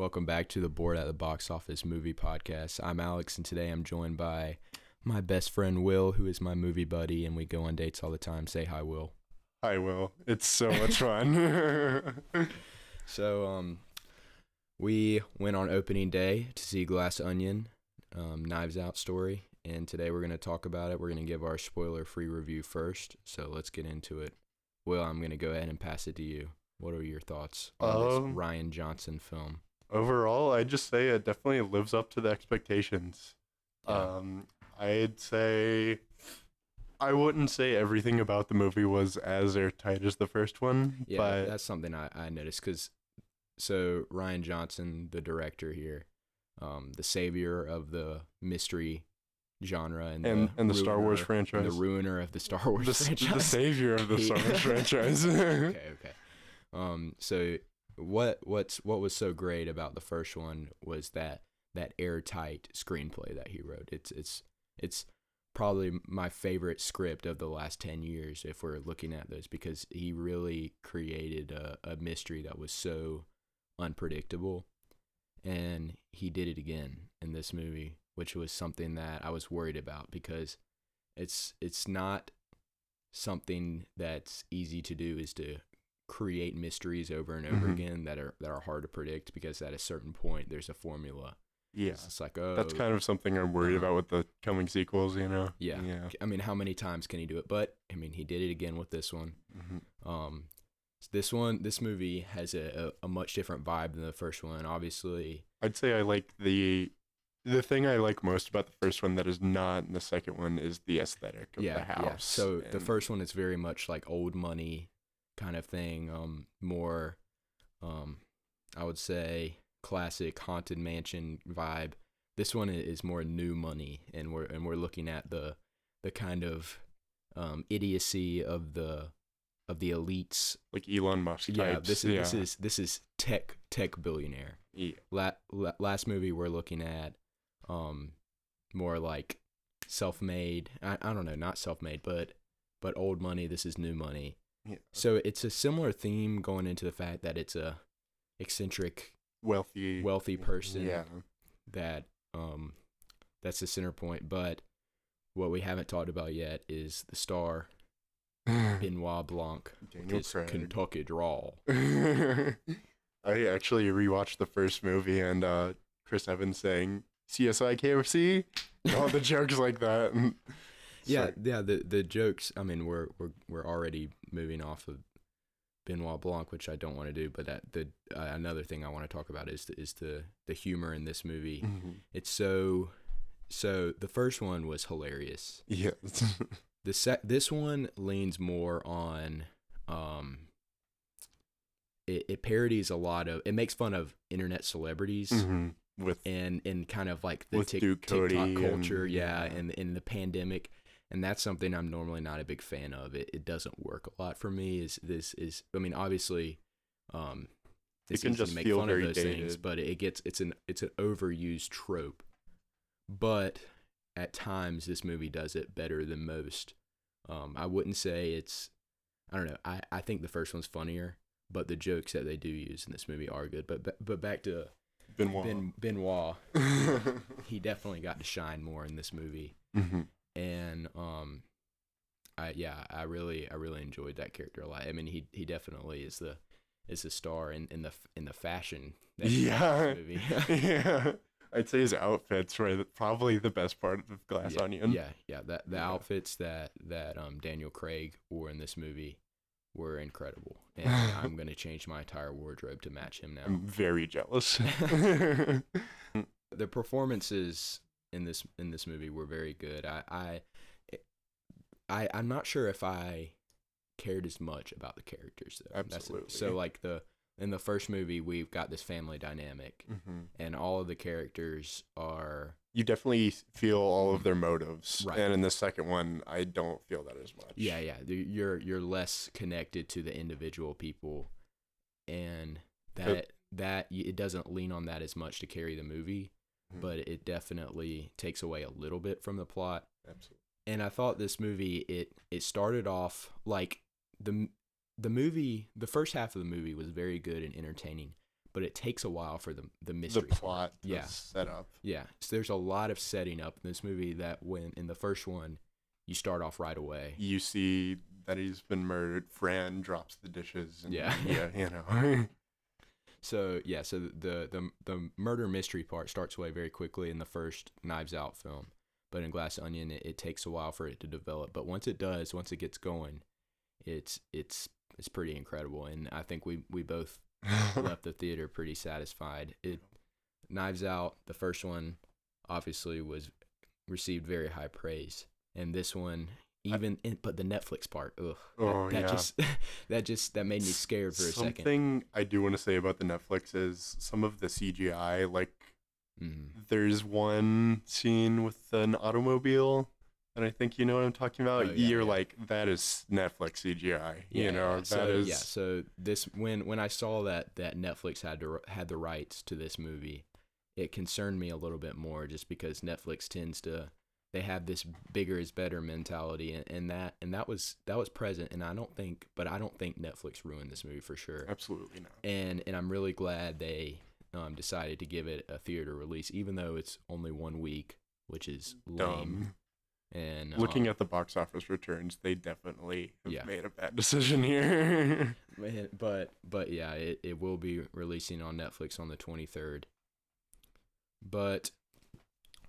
Welcome back to the Board at the Box Office Movie Podcast. I'm Alex, and today I'm joined by my best friend Will, who is my movie buddy, and we go on dates all the time. Say hi, Will. Hi, Will. It's so much fun. So, um, we went on opening day to see Glass Onion, um, Knives Out story, and today we're going to talk about it. We're going to give our spoiler-free review first. So let's get into it. Will, I'm going to go ahead and pass it to you. What are your thoughts on this Um, Rian Johnson film? Overall, I'd just say it definitely lives up to the expectations. Yeah. Um, I'd say I wouldn't say everything about the movie was as airtight as the first one, Yeah, but that's something I, I noticed because so Rian Johnson, the director here, um, the savior of the mystery genre and and the and the Star Wars franchise, the ruiner of the Star Wars the, franchise. the savior of the Star Wars franchise. okay, okay. Um, so what what's what was so great about the first one was that that airtight screenplay that he wrote. It's it's it's probably my favorite script of the last 10 years if we're looking at those because he really created a, a mystery that was so unpredictable and he did it again in this movie which was something that I was worried about because it's it's not something that's easy to do is to create mysteries over and over Mhm. again that are that are hard to predict because at a certain point there's a formula. yeah, It's like oh that's kind of something I'm worried uh-huh. about with the coming sequels. You know. yeah. Yeah. I mean how many times can he do it? But I mean he did it again with this one. Mhm. Um this one this movie has a, a, a much different vibe than the first one. Obviously I'd say I like the the thing I like most about the first one that is not in the second one is the aesthetic of yeah, the house. yeah. So the first one is very much like old money kind of thing. Um, more, um, I would say classic haunted mansion vibe. This one is more new money, and we're and we're looking at the the kind of um, idiocy of the of the elites. like Elon Musk Yeah, this is yeah. this is this is tech tech billionaire. yeah. La- la- last movie we're looking at um more like self-made I, I don't know not self-made but but old money this is new money Yeah. so it's a similar theme going into the fact that it's a eccentric wealthy wealthy person Yeah. that um that's the center point but what we haven't talked about yet is the star Benoit Blanc with Daniel his Craig. Kentucky drawl I actually rewatched the first movie and uh Chris Evans saying CSI KFC all the jokes like that. Yeah, yeah. The the jokes. I mean, we're we're we're already moving off of Benoit Blanc, which I don't want to do. But that the uh, another thing I want to talk about is the, is the the humor in this movie. Mhm. It's so so. The first one was hilarious. Yeah. The sec this one leans more on um. It, it parodies a lot of. It makes fun of internet celebrities Mhm. With and and kind of like the Duke TikTok culture, and- yeah, yeah. and in the pandemic, and that's something I'm normally not a big fan of. It it doesn't work a lot for me. Is this is I mean obviously, um, it's can just make feel fun of very those things, but it gets it's an it's an overused trope. But at times, this movie does it better than most. Um, I wouldn't say it's I don't know. I, I think the first one's funnier, but the jokes that they do use in this movie are good. But but, back to Benoit. Ben Benoit, he definitely got to shine more in this movie, Mhm. And um, I yeah, I really I really enjoyed that character a lot. I mean, he he definitely is the is the star in, in the in the fashion. that Yeah. yeah. I'd say his outfits were probably the best part of Glass yeah, Onion. Yeah, yeah. That the Yeah. outfits that that um Daniel Craig wore in this movie were incredible, and I'm gonna change my entire wardrobe to match him now. I'm very jealous. the performances in this in this movie were very good. I I I I'm not sure if I cared as much about the characters though. That's- Absolutely. so like the in the first movie we've got this family dynamic Mhm. and all of the characters are You definitely feel all of their motives, Right. and in the second one, I don't feel that as much. yeah yeah you're you're less connected to the individual people and that that it doesn't lean on that as much to carry the movie Mhm. but it definitely takes away a little bit from the plot absolutely. and I thought this movie it it started off like the the movie the first half of the movie was very good and entertaining, but it takes a while for the the The mystery part. plot to Yeah. set up. Yeah, so there's a lot of setting up in this movie that when in the first one, you start off right away. You see that he's been murdered. Fran drops the dishes. And, Yeah. yeah, you know. So yeah, so the the the murder mystery part starts away very quickly in the first Knives Out film, but in Glass Onion, it, it takes a while for it to develop. But once it does, once it gets going, it's it's it's pretty incredible, and I think we we both left the theater pretty satisfied. It Knives Out, the first one, obviously was received very high praise, and this one even in, but the Netflix part, ugh, that- Oh, that yeah. just that just that made me scared for a second. Something I do want to say about the Netflix is some of the CGI. Like, Mhm. there's one scene with an automobile, and I think you know what I'm talking about. Oh, yeah, You're yeah. like, that is Netflix CGI. Yeah, you know, yeah. that so, is. yeah. So this when when I saw that that Netflix had to had the rights to this movie, it concerned me a little bit more just because Netflix tends to they have this bigger is better mentality and, and that and that was that was present and I don't think but I don't think Netflix ruined this movie for sure. Absolutely not. And and I'm really glad they um, decided to give it a theater release even though it's only one week, which is lame. Dumb. And Looking um, at the box office returns, they definitely have Yeah. made a bad decision here. Man, but but yeah, it, it will be releasing on Netflix on the 23rd. But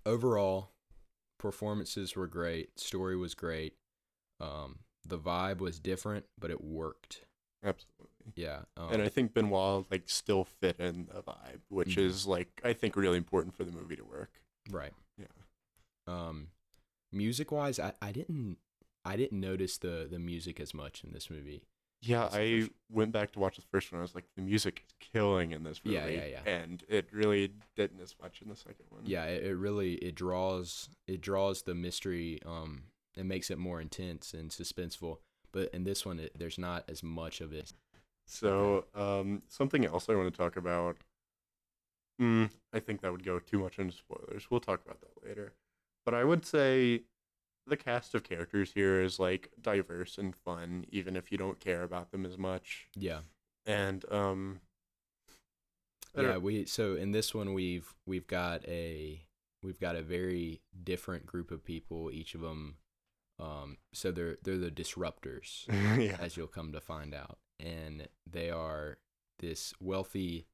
overall, performances were great, story was great. Um, the vibe was different, but it worked. Absolutely. Yeah. Um, and I think Benoit like still fit in the vibe, which Mhm. is like I think really important for the movie to work. right. Yeah. Um, music wise, I, I didn't I didn't notice the the music as much in this movie. Yeah, I went back to watch the first one. I was like, the music is killing in this movie. Yeah, yeah, yeah. And it really didn't as much in the second one. yeah it, it really it draws it draws the mystery um it makes it more intense and suspenseful but in this one it, there's not as much of it So, um, something else I want to talk about. Mm, I think that would go too much into spoilers. We'll talk about that later. But I would say the cast of characters here is like diverse and fun, even if you don't care about them as much. yeah And um, yeah we so in this one we've we've got a we've got a very different group of people each of them um so they're they're the disruptors yeah, as you'll come to find out. And they are this wealthy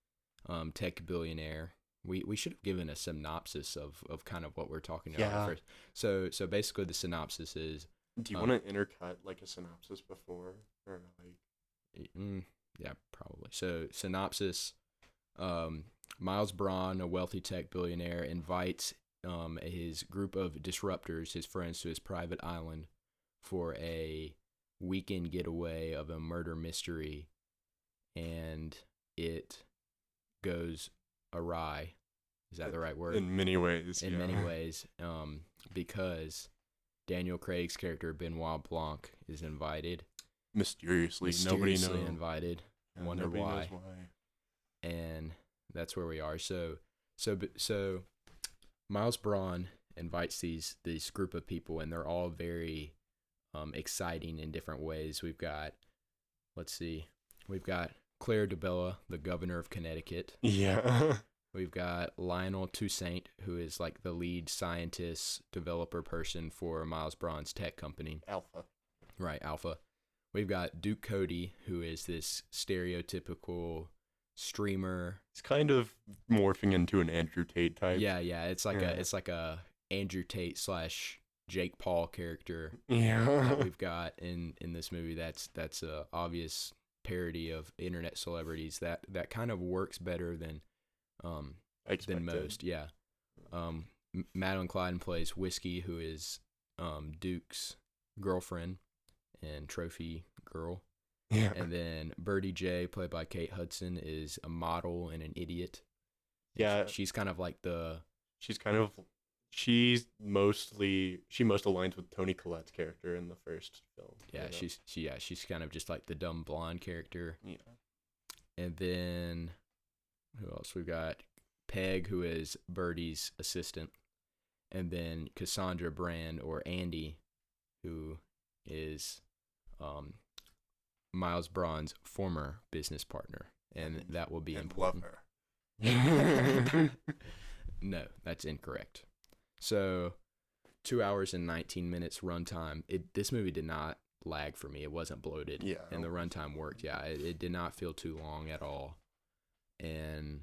um, tech billionaire. We we should have given a synopsis of, of kind of what we're talking about Yeah. first. So so basically the synopsis is Do you um, want to intercut like a synopsis before, or like? mm, yeah probably so synopsis. Um, Miles Bron, a wealthy tech billionaire, invites um, his group of disruptors, his friends, to his private island for a weekend getaway of a murder mystery, and it goes awry. Is that the right word? In many ways. in yeah. many ways, um, because Daniel Craig's character Benoit Blanc is invited, Mysteriously, nobody mysteriously knows. invited, Yeah, wonder nobody why. knows why. and that's where we are. So, so, so, Miles Bron invites these these group of people, and they're all very um, exciting in different ways. We've got, let's see, we've got Claire DeBella, the governor of Connecticut. Yeah. We've got Lionel Toussaint, who is like the lead scientist, developer person for Miles Bron's tech company. Alpha. Right, Alpha. We've got Duke Cody, who is this stereotypical streamer. It's kind of morphing into an Andrew Tate type. Yeah, yeah. It's like Yeah. a it's like a Andrew Tate slash Jake Paul character Yeah. that we've got in in this movie. That's that's a obvious parody of internet celebrities that that kind of works better than um than most. Yeah. Um, Madeline Cline plays Whiskey, who is um Duke's girlfriend and trophy girl. Yeah. And then Birdie Jay, played by Kate Hudson, is a model and an idiot. yeah. She's kind of like the She's kind of. She's mostly. She most aligns with Toni Collette's character in the first film. you yeah, know? she's she yeah, she's kind of just like the dumb blonde character. Yeah. And then who else? We've got Peg, who is Birdie's assistant, and then Cassandra Brand or Andy, who is um, Miles Bron's former business partner. and that will be And love important. her. no, that's incorrect. So, two hours and 19 minutes runtime. It this movie did not lag for me. It wasn't bloated. Yeah, and the runtime worked. Yeah, it, it did not feel too long at all. And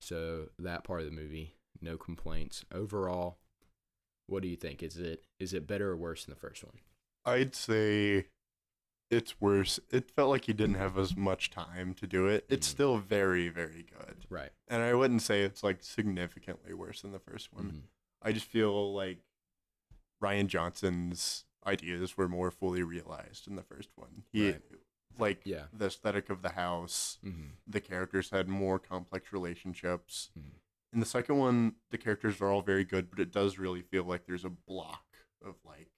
so that part of the movie, no complaints. Overall, what do you think? Is it is it better or worse than the first one? I'd say it's worse. It felt like he didn't have as much time to do it. It's Mhm. still very, very good. Right. And I wouldn't say it's like significantly worse than the first one. Mhm. I just feel like Rian Johnson's ideas were more fully realized in the first one. He Right. Like Yeah. the aesthetic of the house, Mhm. the characters had more complex relationships. Mhm. In the second one, the characters are all very good, but it does really feel like there's a block of like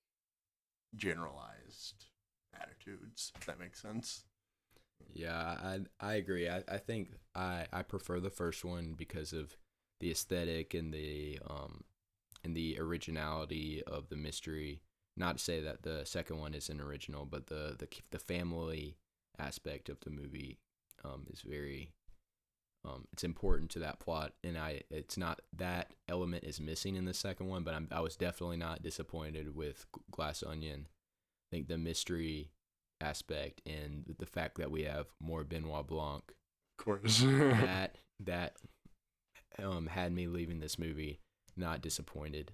generalized attitudes, if that makes sense. Yeah, I I agree. I, I think I, I prefer the first one because of the aesthetic and the um and the originality of the mystery. Not to say that the second one isn't original, but the the the family aspect of the movie um is very um it's important to that plot and I it's not that element is missing in the second one, but I'm I was definitely not disappointed with Glass Onion. I think the mystery aspect and the fact that we have more Benoit Blanc Of course. that that um had me leaving this movie not disappointed.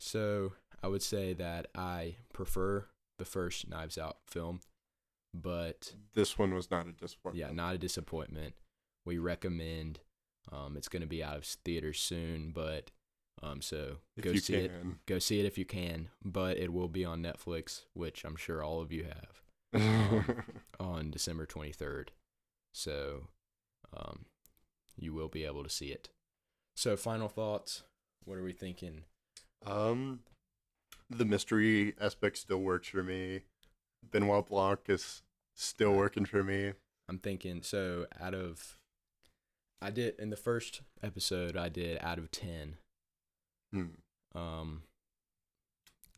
So I would say that I prefer the first Knives Out film, but this one was not a disappointment. yeah, not a disappointment. We recommend. Um, it's going to be out of theaters soon, but um, so if go see it. Go see it if you can, but it will be on Netflix, which I'm sure all of you have on December 23rd. So um, you will be able to see it. So, final thoughts. What are we thinking? Um, the mystery aspect still works for me. Benoit Blanc is still working for me. I'm thinking, so out of, I did, in the first episode, I did out of 10. Hmm. Um,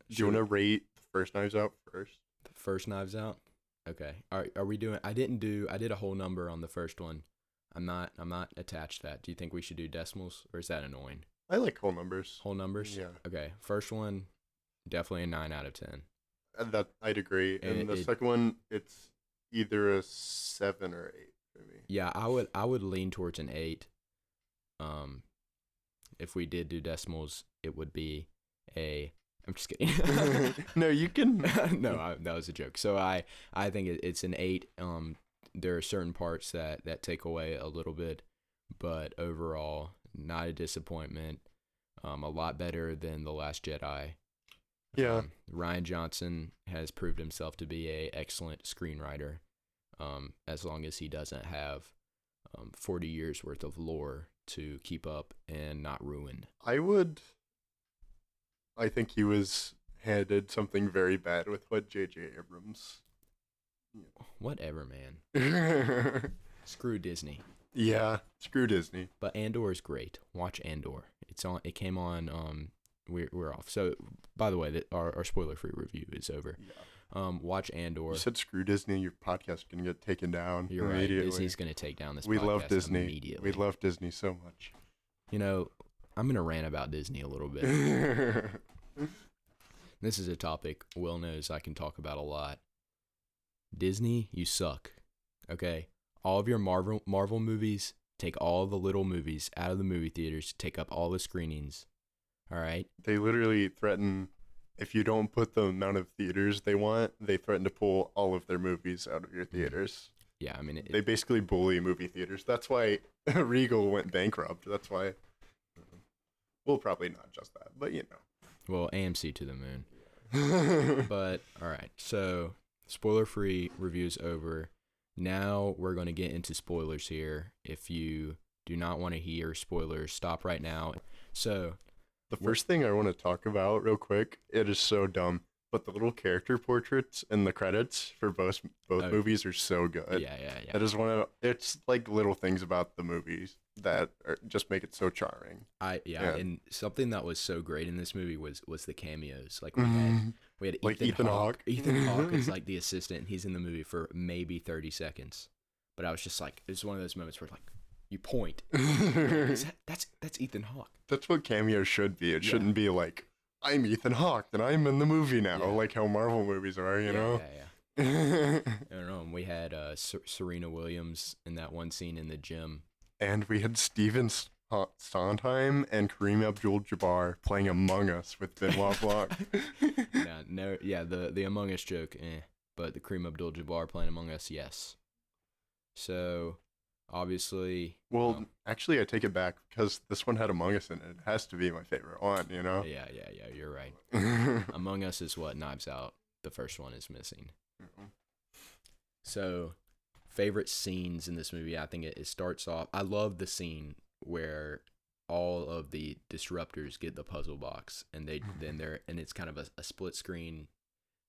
Do you want to rate the first Knives Out first? the first Knives Out? Okay. Are, are we doing, I didn't do, I did a whole number on the first one. I'm not, I'm not attached to that. Do you think we should do decimals or is that annoying? I like whole numbers. Whole numbers? Yeah, Okay. First one, definitely a 9 out of 10. Uh, that I'd agree. And, And the it- second one, it's either a seven or eight for me. Yeah, I would I would lean towards an eight. Um, if we did do decimals, it would be a. I'm just kidding. no, you can. no, I, that was a joke. So I I think it, it's an eight. Um, there are certain parts that that take away a little bit, but overall, not a disappointment. Um, a lot better than the Last Jedi. Yeah. Um, Rian Johnson has proved himself to be a excellent screenwriter. Um, as long as he doesn't have um, 40 years worth of lore to keep up and not ruin. I would. I think he was handed something very bad with what J.J. Abrams. Whatever, man. Screw Disney. Yeah, screw Disney. But Andor is great. Watch Andor. It's on. It came on. Um, we're we're off. So, by the way, that our, our spoiler free review is over. Yeah. Um, watch Andor. You said screw Disney, your podcast can get taken down You're right. Disney's gonna take down this. we love Disney. immediately. We love Disney so much. You know, I'm gonna rant about Disney a little bit. This is a topic Will knows I can talk about a lot. Disney, you suck. Okay? All of your Marvel Marvel movies, take all the little movies out of the movie theaters, take up all the screenings. All right? they literally threaten if you don't put the amount of theaters they want, they threaten to pull all of their movies out of your mm-hmm. theaters. Yeah, I mean it, They basically bully movie theaters. That's why Regal went bankrupt. That's why. Uh, well, probably not just that, but you know. well, AMC to the moon. But all right. So, spoiler-free reviews over. Now we're going to get into spoilers here. If you do not want to hear spoilers, stop right now. So, the first thing I want to talk about real quick, it is so dumb, but the little character portraits in the credits for both both Oh. movies are so good. yeah, yeah, yeah. That is one of it's like little things about the movies that are, just make it so charming. I yeah, Yeah. and something that was so great in this movie was was the cameos. Like we had we had Mm-hmm. Like Ethan, Ethan Hawke. Hawke. Ethan Hawke is like the assistant. and He's in the movie for maybe thirty seconds, but I was just like, it's one of those moments where like you point, Is that, that's that's Ethan Hawke. That's what cameo should be. It Yeah. shouldn't be like I'm Ethan Hawke and I'm in the movie now, Yeah. like how Marvel movies are, you yeah, know. Yeah, yeah. I don't know. We had uh, Ser- Serena Williams in that one scene in the gym. and we had Stephen Sondheim and Kareem Abdul-Jabbar playing Among Us with Benoit Blanc. nah, no, yeah, the the Among Us joke, eh. But the Kareem Abdul-Jabbar playing Among Us, yes. So, obviously, well, um, actually, I take it back because this one had Among Us in it. It has to be my favorite one, you know. yeah, yeah, yeah, you're right. Among Us is what Knives Out. The first one is missing. So, favorite scenes in this movie, I think it, it starts off. I love the scene where all of the disruptors get the puzzle box, and they then they're and it's kind of a, a split screen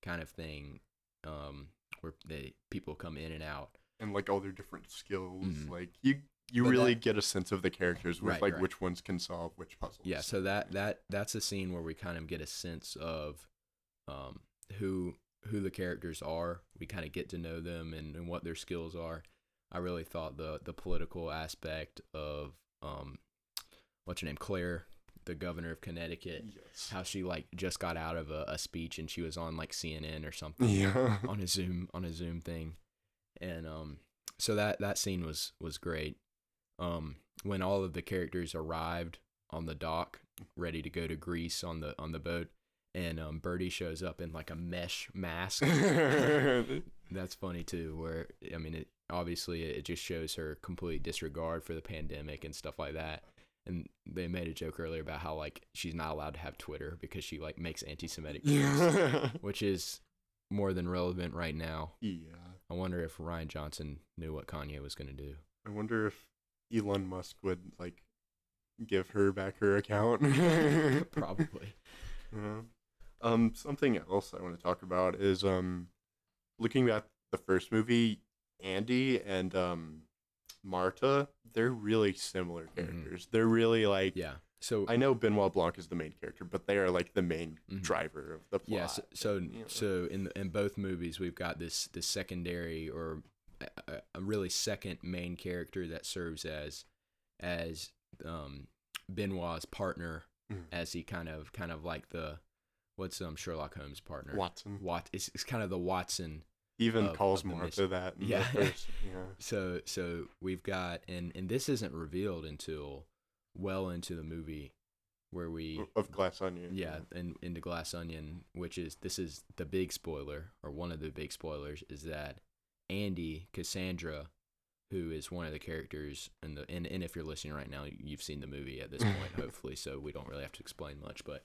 kind of thing, um, where they people come in and out. And like all their different skills, Mhm. like you you But really that- get a sense of the characters with Right, like right. which ones can solve which puzzles. Yeah, so that that that's a scene where we kind of get a sense of um, who who the characters are. We kind of get to know them and, and what their skills are. I really thought the the political aspect of um, what's her name, Claire, the governor of Connecticut, Yes. how she like just got out of a, a speech and she was on like CNN or something Yeah. on a Zoom on a Zoom thing, and um, so that that scene was was great. Um, when all of the characters arrived on the dock, ready to go to Greece on the on the boat, and um, Birdie shows up in like a mesh mask. That's funny too. Where I mean, it obviously it just shows her complete disregard for the pandemic and stuff like that. And they made a joke earlier about how like she's not allowed to have Twitter because she like makes anti-Semitic jokes, which is more than relevant right now. Yeah. I wonder if Rian Johnson knew what Kanye was gonna do. I wonder if Elon Musk would like give her back her account. Probably. Yeah. Um, something else I want to talk about is um, looking at the first movie, Andy and um, Marta. They're really similar characters. They're really like Yeah. So I know Benoit Blanc is the main character, but they are like the main Mhm. driver of the plot. yeah. So so, and, you know. so in in both movies we've got this this secondary or a, a- a really second main character that serves as as um Benoit's partner Mhm. as he kind of kind of like the what's um Sherlock Holmes partner. Watson Wat it's, it's kind of the Watson even of- calls of Martha that. Yeah. First, yeah. So so we've got and and this isn't revealed until well into the movie where we Of Glass Onion. yeah and into Glass Onion, which is this is the big spoiler or one of the big spoilers is that Andy Cassandra, who is one of the characters in the and, and if you're listening right now, you've seen the movie at this point, hopefully, so we don't really have to explain much, but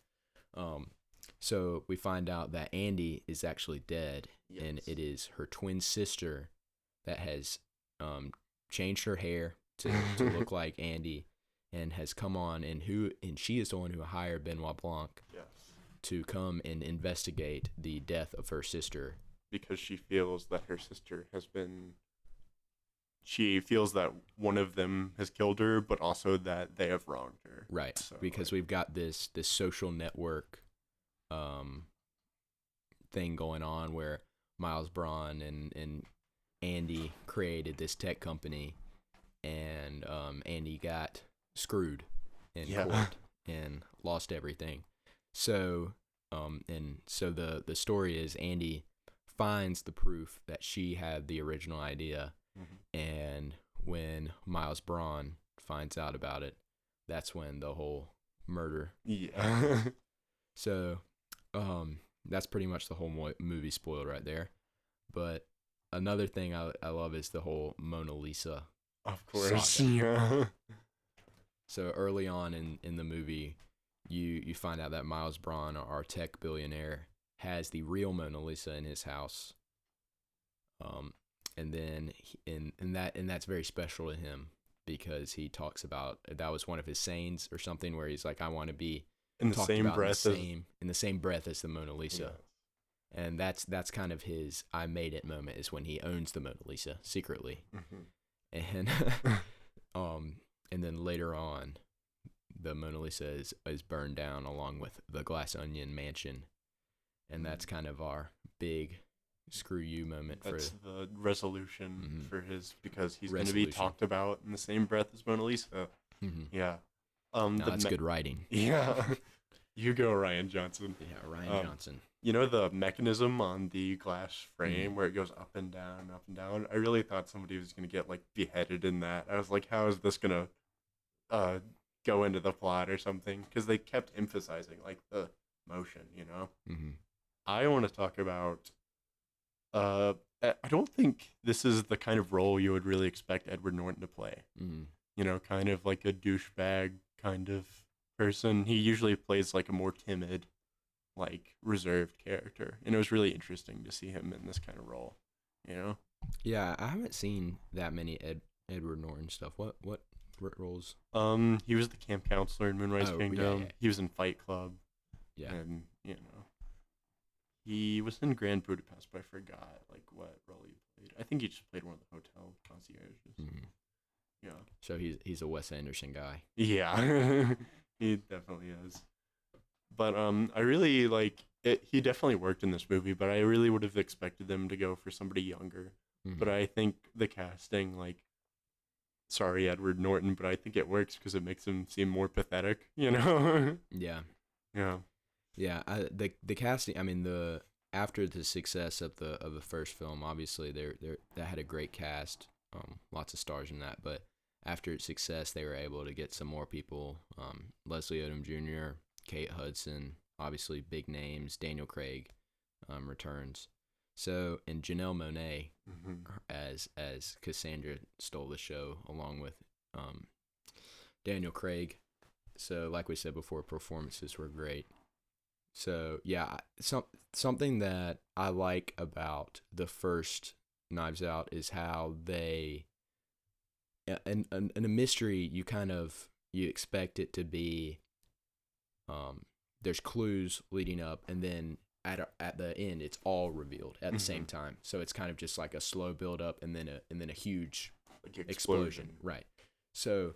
um. So we find out that Andy is actually dead, and it is her twin sister that has um, changed her hair to, to look like Andy and has come on and who and she is the one who hired Benoit Blanc Yes. to come and investigate the death of her sister. because she feels that her sister has been she feels that one of them has killed her but also that they have wronged her Right. So, because like- we've got this this social network um thing going on where Miles Bron and and Andy created this tech company and um Andy got screwed in Yeah. court and lost everything. So um and so the the story is Andy finds the proof that she had the original idea Mhm. and when Miles Bron finds out about it, that's when the whole murder. yeah So, um, that's pretty much the whole mo- movie spoiled right there. But another thing I I love is the whole Mona Lisa. of course Saga. yeah So early on in in the movie, you you find out that Miles Bron, our tech billionaire, has the real Mona Lisa in his house. Um, and then he, and and that and that's very special to him because he talks about that was one of his sayings or something where he's like, I want to be in the same breath in the as same in the same breath as the Mona Lisa. Yeah. And that's that's kind of his I made it moment is when he owns the Mona Lisa secretly. Mhm. And um and then later on the Mona Lisa is, is burned down along with the Glass Onion mansion. And that's Mm. kind of our big screw you moment for That's the resolution Mhm. for his because he's going to be talked about in the same breath as Mona Lisa. Mhm. Yeah. Um. No, that's me- good writing. Yeah. you go, Rian Johnson. Yeah, Rian Um, Johnson. You know the mechanism on the glass frame Mhm. where it goes up and down, up and down. I really thought somebody was gonna get like beheaded in that. I was like, how is this gonna uh go into the plot or something? Because they kept emphasizing like the motion, you know. hmm I want to talk about. Uh, I don't think this is the kind of role you would really expect Edward Norton to play. hmm You know, kind of like a douchebag kind of person. He usually plays like a more timid, like reserved character, and it was really interesting to see him in this kind of role. You know, Yeah, I haven't seen that many Ed, Edward Norton stuff. What what roles? um, he was the camp counselor in Moonrise Oh, Kingdom. yeah. He was in Fight Club, Yeah. and you know, he was in Grand Budapest, but I forgot like what role he played. I think he just played one of the hotel concierges. hmm Yeah. So he's he's a Wes Anderson guy. Yeah, he definitely is. But um, I really like it. He definitely worked in this movie, but I really would have expected them to go for somebody younger. Mhm. But I think the casting, like, sorry Edward Norton, but I think it works because it makes him seem more pathetic. You know? yeah, yeah. yeah. I, the the casting. I mean, the after the success of the of the first film, obviously they they that had a great cast, um, lots of stars in that. But after its success, they were able to get some more people. Um, Leslie Odom Jr., Kate Hudson, obviously big names. Daniel Craig, um, returns. So and Janelle Monáe hmm as as Cassandra stole the show along with um, Daniel Craig. So like we said before, performances were great. So yeah, some something that I like about the first Knives Out is how they in in, in a mystery you kind of you expect it to be um there's clues leading up and then at a, at the end it's all revealed at the same Mhm. time so it's kind of just like a slow build up and then a and then a huge Like explosion. explosion. right so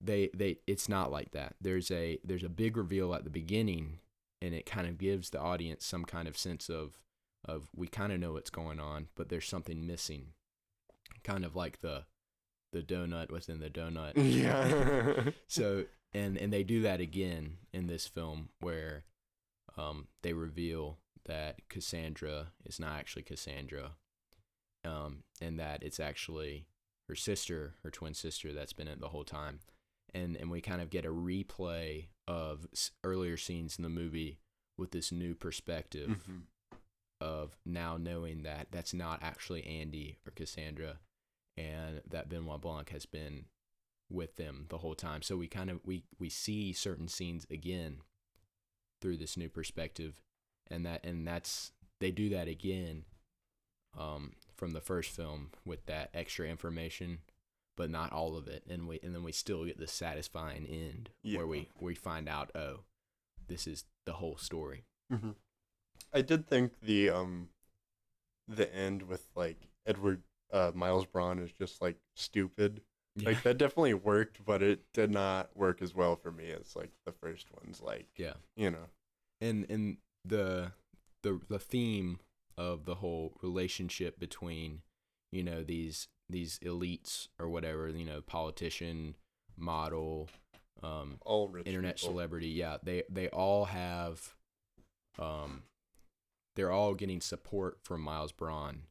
they they it's not like that there's a there's a big reveal at the beginning and it kind of gives the audience some kind of sense of of we kind of know what's going on but there's something missing kind of like the the donut within the donut Yeah. so and and they do that again in this film where um they reveal that Cassandra is not actually Cassandra um and that it's actually her sister her twin sister that's been it the whole time and and we kind of get a replay of earlier scenes in the movie with this new perspective Mhm. of now knowing that that's not actually Andy or Cassandra and that Benoit Blanc has been with them the whole time. So we kind of we we see certain scenes again through this new perspective and that and that's they do that again um from the first film with that extra information but not all of it and we and then we still get the satisfying end Yeah. where we we find out oh this is the whole story. hmm I did think the um the end with like Edward uh Miles Bron is just like stupid. Like that definitely worked, but it did not work as well for me as like the first ones. Like yeah. you know, and and the the the theme of the whole relationship between you know these these elites or whatever you know politician model um all rich internet people. celebrity yeah they they all have um they're all getting support from Miles Bron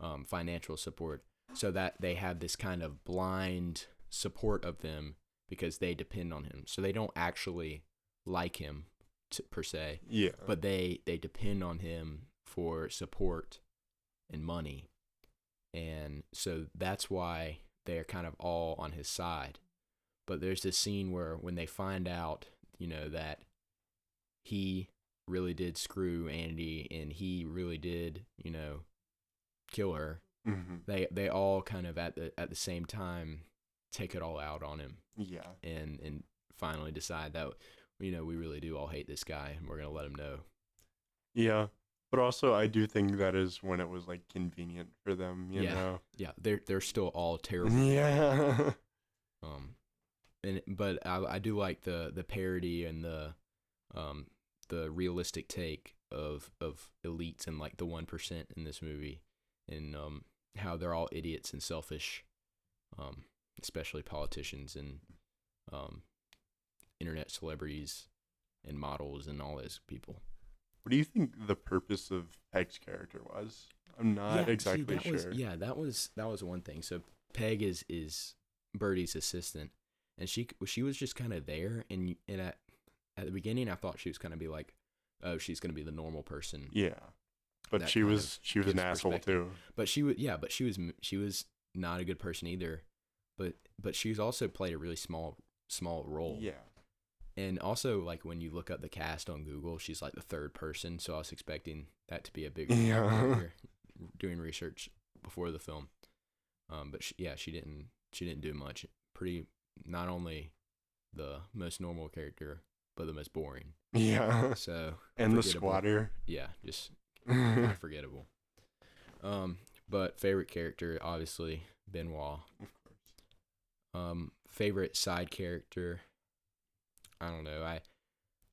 um financial support so that they have this kind of blind support of them because they depend on him. So they don't actually like him to, per se Yeah, but they they depend on him for support and money. And so that's why they're kind of all on his side. But there's this scene where when they find out you know that he really did screw Andy and he really did you know kill her hmm they they all kind of at the at the same time take it all out on him yeah, and and finally decide that you know we really do all hate this guy and we're going to let him know yeah. But also, I do think that is when it was like convenient for them. You Yeah. know. Yeah, they're they're still all terrible. Yeah. Um, and but I I do like the the parody and the um the realistic take of of elites and like the one percent in this movie, and um how they're all idiots and selfish, um especially politicians and um internet celebrities and models and all those people. What do you think the purpose of Peg's character was? I'm not see, exactly that sure. Was, yeah, that was that was one thing. So Peg is is Birdie's assistant, and she she was just kind of there. And and at at the beginning, I thought she was gonna be like, oh, she's gonna be the normal person. Yeah, but she was she was an asshole too. But she was yeah, but she was she was not a good person either. But but she's also played a really small small role. Yeah, And also like when you look up the cast on Google, she's like the third person. So I was expecting that to be a big Yeah. doing research before the film. Um, but she, yeah, she didn't she didn't do much. Pretty not only the most normal character, but the most boring. yeah, So and the squatter. yeah, just kind of forgettable. Um, but favorite character obviously Benoit. Of course. Um, favorite side character. I don't know. I,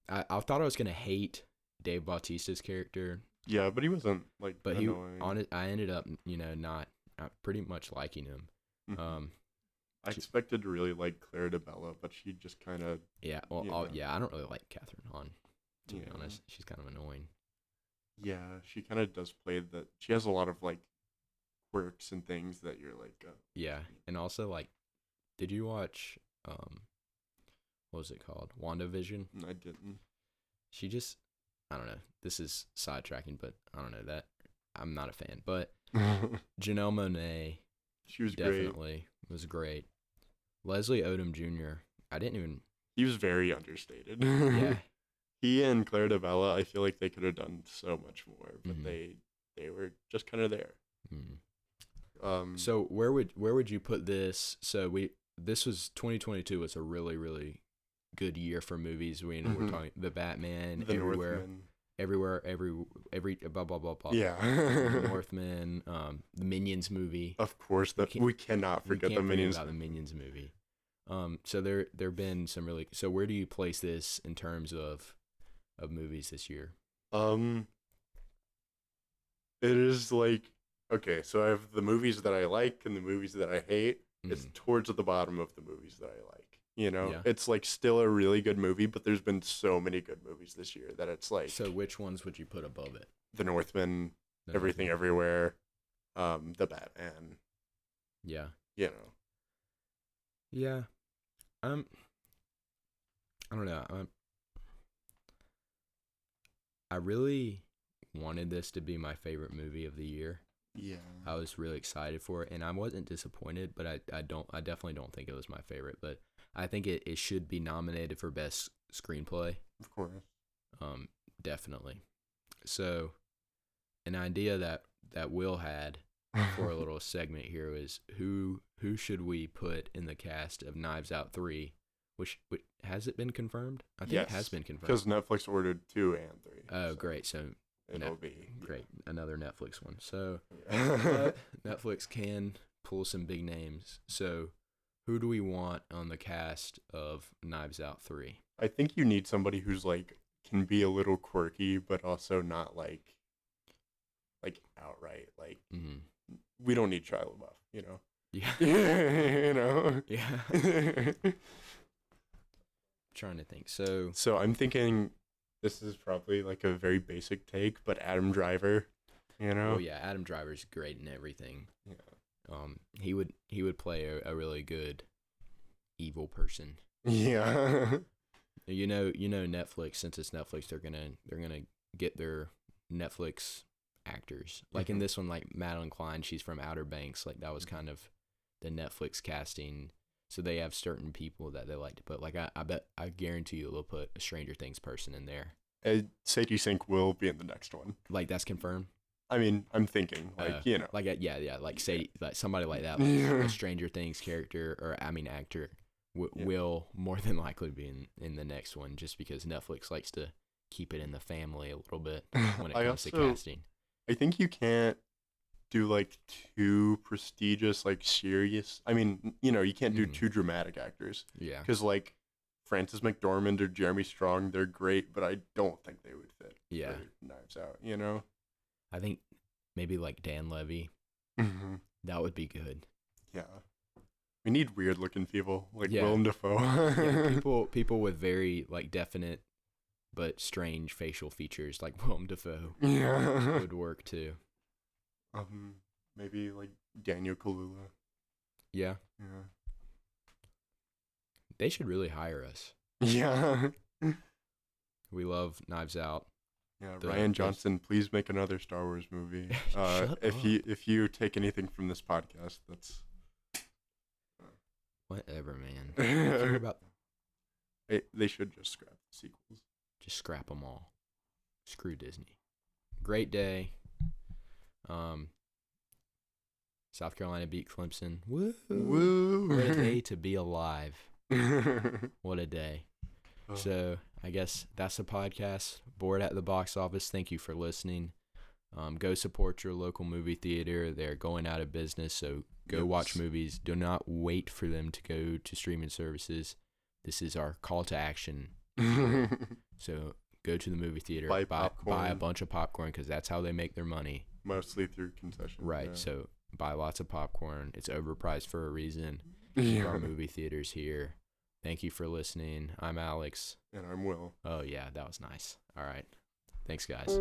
I I thought I was gonna hate Dave Bautista's character, Yeah, but he wasn't like. but annoying. he on it. I ended up, you know, not uh, pretty much liking him. Mhm. Um, I expected to really like Claire de Bella, but she just kind of. yeah. Well, Yeah. Yeah. I don't really like Kathryn Hahn. To be honest, she's kind of annoying. Yeah, she kind of does play that. She has a lot of like quirks and things that you're like. Uh, Yeah, and also like, did you watch um, what was it called? WandaVision. I didn't. She just, I don't know. This is sidetracking, but I don't know that. I'm not a fan, but Janelle Monáe she was great. definitely was great. Leslie Odom Jr. I didn't even. He was very understated. Yeah, he and Claire de Bella, I feel like they could have done so much more, but Mhm. they they were just kind of there. mm. Um, So where would where would you put this? So we this was 2022 was a really really good year for movies. We we're Mhm. talking the Batman the everywhere, Northman. everywhere, every every blah blah blah blah. Yeah. The Northman, um, the Minions movie. of course, can't- we cannot We forget can't the minions. about the Minions movie. Um, so there there've been some really. So where do you place this in terms of of movies this year? Um, it is like okay, so I have the movies that I like and the movies that I hate. It's Mhm. towards the bottom of the movies that I like. You know, Yeah. it's like still a really good movie, but there's been so many good movies this year that it's like So which ones would you put above it? The Northman, The Everything Northman. Everywhere, um, The Batman. Yeah. You know, Yeah. Um I don't know. Um I really wanted this to be my favorite movie of the year. yeah, I was really excited for it and I wasn't disappointed, but I, I don't I definitely don't think it was my favorite, but I think it, it should be nominated for best screenplay. of course. Um definitely. So an idea that that Will had for a little segment here was who who should we put in the cast of Knives Out 3 which, which has it been confirmed? I think it has been confirmed. because Netflix ordered two and three. Oh, so great. So It'll be great. Another Netflix one. So yeah. Netflix can pull some big names. So, who do we want on the cast of Knives Out 3? I think you need somebody who's like can be a little quirky, but also not like like outright like Mm-hmm. we don't need Shia LaBeouf, you know. Yeah. you know. yeah. trying to think. So, so I'm thinking this is probably like a very basic take, but Adam Driver, you know. oh yeah, Adam Driver's great in everything. Yeah. Um, he would he would play a, a really good evil person. Yeah. You know, you know Netflix. Since it's Netflix, they're gonna they're gonna get their Netflix actors. Like in Mhm. this one, like Madeline Cline, she's from Outer Banks. Like that was kind of the Netflix casting. So they have certain people that they like to put. Like I, I bet I guarantee you they'll put a Stranger Things person in there. Uh, Sadie Sink will be in the next one. Like that's confirmed. I mean, I'm thinking like Uh, you know. Like uh, yeah, yeah. Like say like somebody like that, like a Stranger Things character or I mean actor w- Yeah. will more than likely be in in the next one, just because Netflix likes to keep it in the family a little bit when it comes to casting. I think you can't do like too prestigious, like serious. I mean, you know, you can't do Mhm. too dramatic actors Yeah. because like Frances McDormand or Jeremy Strong, they're great, but I don't think they would fit. Yeah. Knives Out. You know. I think maybe like Dan Levy. Mm-hmm. That would be good. Yeah. We need weird looking people like Yeah. Willem Dafoe. Yeah, people people with very like definite but strange facial features like Willem Dafoe yeah. would work too. Um, maybe like Daniel Kaluuya. Yeah. Yeah. They should really hire us. Yeah. We love Knives Out. Yeah, The- Rian Johnson, please make another Star Wars movie. Uh, if up. you if you take anything from this podcast, that's Whatever, man. About they, they should just scrap the sequels. just scrap them all. Screw Disney. Great day. Um, South Carolina beat Clemson. Woo! Woo! What a day to be alive. What a day. Oh. So I guess that's the podcast. Board at the box office. Thank you for listening. Um, go support your local movie theater. They're going out of business, so go watch movies. Do not wait for them to go to streaming services. This is our call to action. So go to the movie theater, Buy buy, buy a bunch of popcorn because that's how they make their money. Mostly through concessions. Right. yeah. So buy lots of popcorn. It's overpriced for a reason. yeah. Our movie theaters here. Thank you for listening. I'm Alex. And I'm Will. Oh yeah, that was nice. All right. Thanks guys.